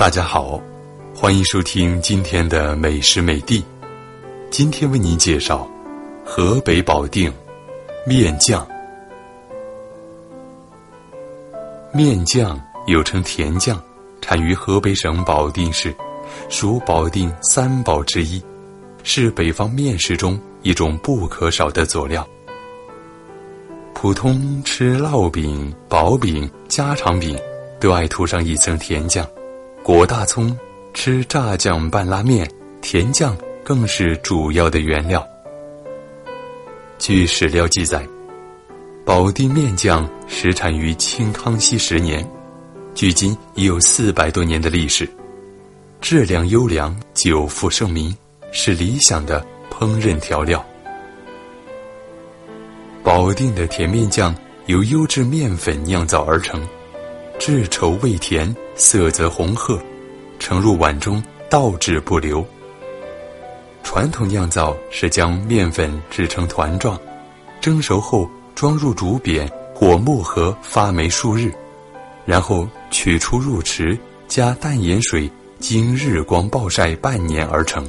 大家好，欢迎收听今天的美食美地。今天为您介绍河北保定面酱。面酱又称甜酱，产于河北省保定市，属保定三宝之一，是北方面食中一种不可少的佐料。普通吃烙饼、薄饼、家常饼，都爱涂上一层甜酱。裹大葱，吃炸酱拌拉面，甜酱更是主要的原料。据史料记载，保定面酱始产于清康熙十年，距今已有四百多年的历史，质量优良，久负盛名，是理想的烹饪调料。保定的甜面酱由优质面粉酿造而成，质稠味甜，色泽红褐，盛入碗中倒置不流。传统酿造是将面粉制成团状，蒸熟后装入竹匾或木盒发霉数日，然后取出入池，加淡盐水，经日光暴晒半年而成。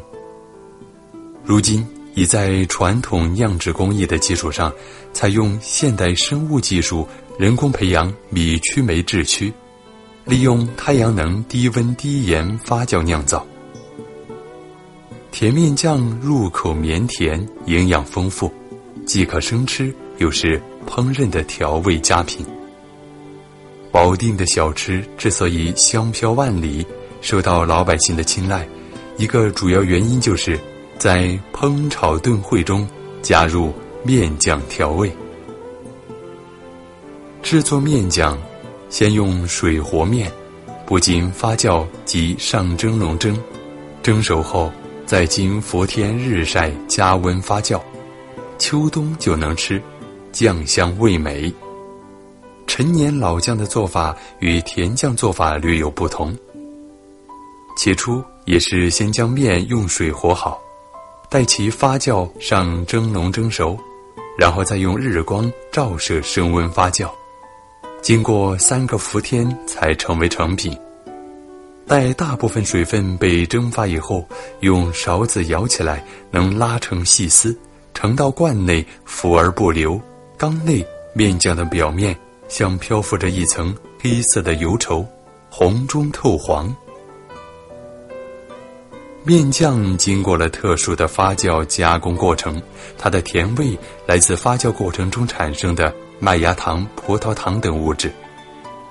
如今。已在传统酿制工艺的基础上，采用现代生物技术，人工培养米曲霉制曲，利用太阳能低温低盐发酵酿造。甜面酱入口绵甜，营养丰富，既可生吃，又是烹饪的调味佳品。保定的小吃之所以香飘万里，受到老百姓的青睐，一个主要原因就是。在烹炒炖烩中加入面酱调味。制作面酱，先用水和面，不经发酵即上蒸笼蒸，蒸熟后再经伏天日晒加温发酵，秋冬就能吃，酱香味美。陈年老酱的做法与甜酱做法略有不同。起初也是先将面用水和好。待其发酵上蒸笼蒸熟，然后再用日光照射升温发酵，经过三个伏天才成为成品。待大部分水分被蒸发以后，用勺子舀起来，能拉成细丝，盛到罐内，浮而不流。缸内面酱的表面像漂浮着一层黑色的油稠，红中透黄。面酱经过了特殊的发酵加工过程，它的甜味来自发酵过程中产生的麦芽糖、葡萄糖等物质，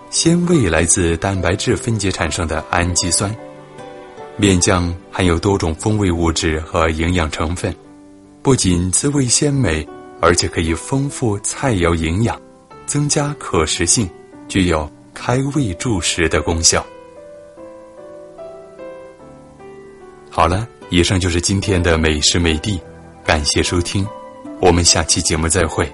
鲜味来自蛋白质分解产生的氨基酸。面酱含有多种风味物质和营养成分，不仅滋味鲜美，而且可以丰富菜肴营养，增加可食性，具有开胃助食的功效。好了，以上就是今天的美食美地，感谢收听，我们下期节目再会。